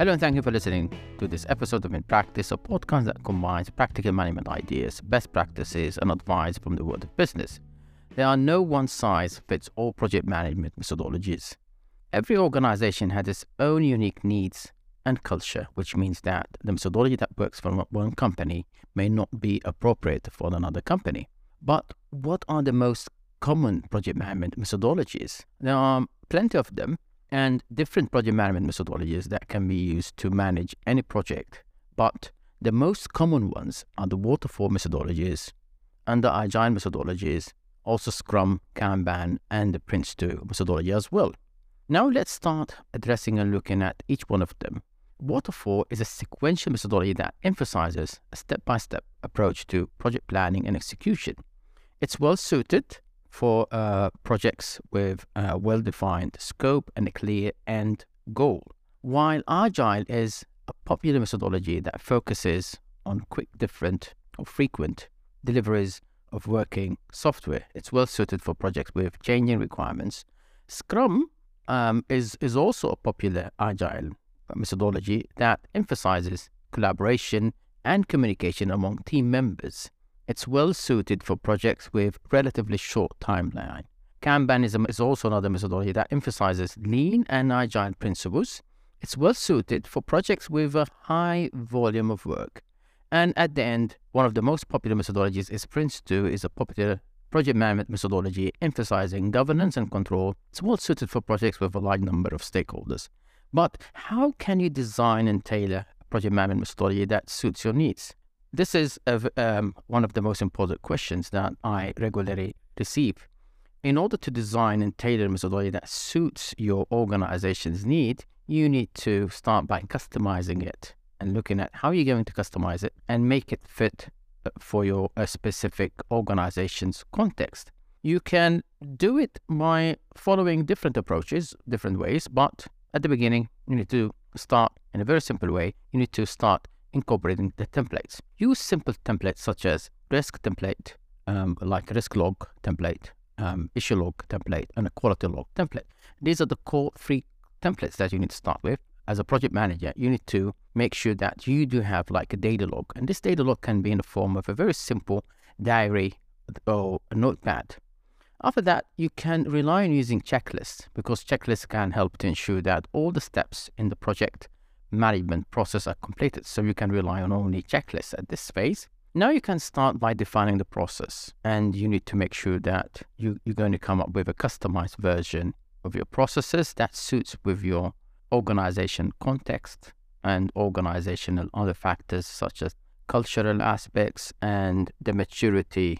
Hello and thank you for listening to this episode of In Practice, a podcast that combines practical management ideas, best practices, and advice from the world of business. There are no one size fits all project management methodologies. Every organization has its own unique needs and culture, which means that the methodology that works for one company may not be appropriate for another company. But what are the most common project management methodologies? There are plenty of them, and different project management methodologies that can be used to manage any project. But the most common ones are the waterfall methodologies and the agile methodologies, also Scrum, Kanban, and the Prince 2 methodology as well. Now let's start addressing and looking at each one of them. Waterfall is a sequential methodology that emphasizes a step by step approach to project planning and execution. It's well suited for uh, projects with a well defined scope and a clear end goal. While Agile is a popular methodology that focuses on quick, different, or frequent deliveries of working software, it's well suited for projects with changing requirements. Scrum um, is, is also a popular Agile methodology that emphasizes collaboration and communication among team members. It's well suited for projects with relatively short timeline. Kanbanism is also another methodology that emphasizes lean and agile principles. It's well suited for projects with a high volume of work. And at the end, one of the most popular methodologies is Prince 2 is a popular project management methodology emphasizing governance and control. It's well suited for projects with a large number of stakeholders. But how can you design and tailor a project management methodology that suits your needs? This is a, um, one of the most important questions that I regularly receive. In order to design and tailor a methodology that suits your organization's need, you need to start by customizing it and looking at how you're going to customize it and make it fit uh, for your uh, specific organization's context. You can do it by following different approaches, different ways, but at the beginning, you need to start in a very simple way. You need to start incorporating the templates. Use simple templates such as risk template, um, like risk log template, um, issue log template, and a quality log template. These are the core three templates that you need to start with. As a project manager, you need to make sure that you do have like a daily log. And this daily log can be in the form of a very simple diary or a notepad. After that, you can rely on using checklists because checklists can help to ensure that all the steps in the project management process are completed. So you can rely on only checklists at this phase. Now you can start by defining the process and you need to make sure that you, you're going to come up with a customized version of your processes that suits with your organization context and organizational other factors such as cultural aspects and the maturity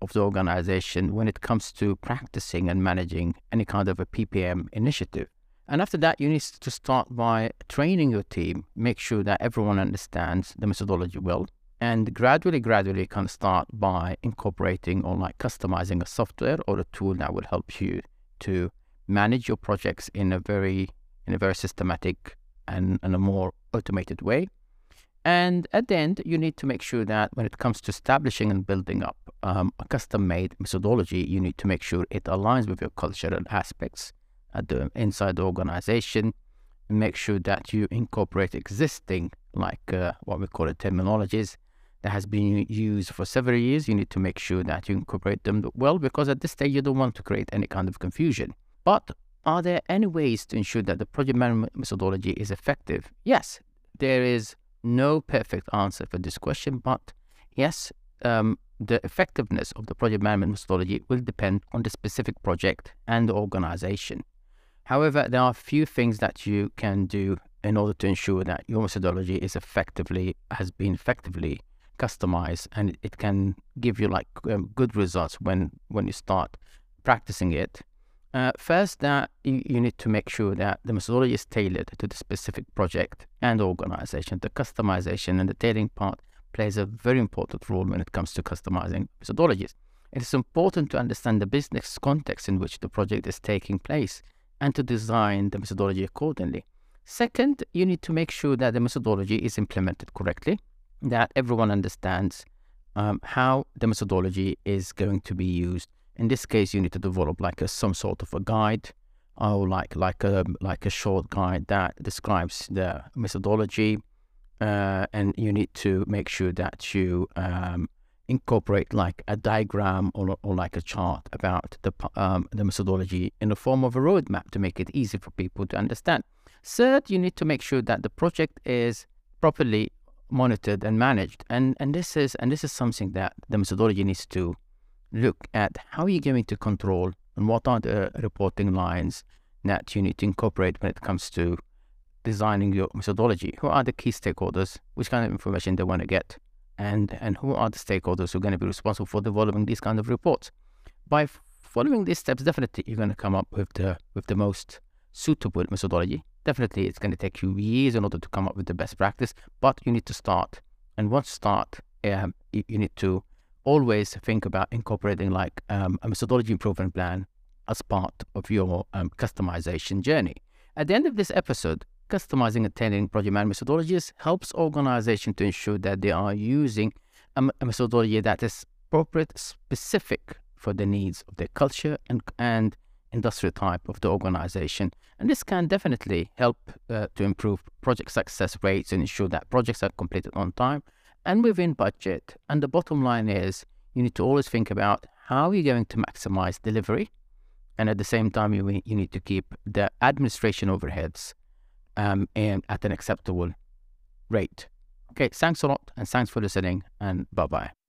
of the organization when it comes to practicing and managing any kind of a PPM initiative. And after that, you need to start by training your team, make sure that everyone understands the methodology well, and gradually, gradually can start by incorporating or like customizing a software or a tool that will help you to manage your projects in a very in a very systematic and, and a more automated way. And at the end, you need to make sure that when it comes to establishing and building up um, a custom-made methodology, you need to make sure it aligns with your cultural aspects at the inside the organization make sure that you incorporate existing like uh, what we call it terminologies that has been used for several years. You need to make sure that you incorporate them well because at this stage you don't want to create any kind of confusion. But are there any ways to ensure that the project management methodology is effective? Yes there is no perfect answer for this question but yes um, the effectiveness of the project management methodology will depend on the specific project and the organization However, there are a few things that you can do in order to ensure that your methodology is effectively has been effectively customized and it can give you like um, good results when when you start practicing it. Uh, first, that you, you need to make sure that the methodology is tailored to the specific project and organization. The customization and the tailoring part plays a very important role when it comes to customizing methodologies. It is important to understand the business context in which the project is taking place and to design the methodology accordingly. Second, you need to make sure that the methodology is implemented correctly, that everyone understands um, how the methodology is going to be used. In this case, you need to develop like a, some sort of a guide or like like a like a short guide that describes the methodology, uh, and you need to make sure that you um, incorporate like a diagram or, or like a chart about the um, the methodology in the form of a roadmap to make it easy for people to understand. Third, you need to make sure that the project is properly monitored and managed, and and this is and this is something that the methodology needs to look at. How are you going to control and what are the reporting lines that you need to incorporate when it comes to designing your methodology? Who are the key stakeholders? Which kind of information they want to get? And, and who are the stakeholders who are going to be responsible for developing these kind of reports? By following these steps, definitely you're going to come up with the with the most suitable methodology. Definitely, it's going to take you years in order to come up with the best practice, but you need to start. And once you start, um, you, you need to always think about incorporating like um, a methodology improvement plan as part of your um, customization journey. At the end of this episode, customizing and tailoring project management methodologies helps organizations to ensure that they are using a, methodology that is appropriate, specific for the needs of their culture and, and industrial type of the organization. And this can definitely help uh, to improve project success rates and ensure that projects are completed on time and within budget. And the bottom line is you need to always think about how you're going to maximize delivery. And at the same time, you, you need to keep the administration overheads um, and at an acceptable rate. Okay, thanks a lot and thanks for listening and bye bye.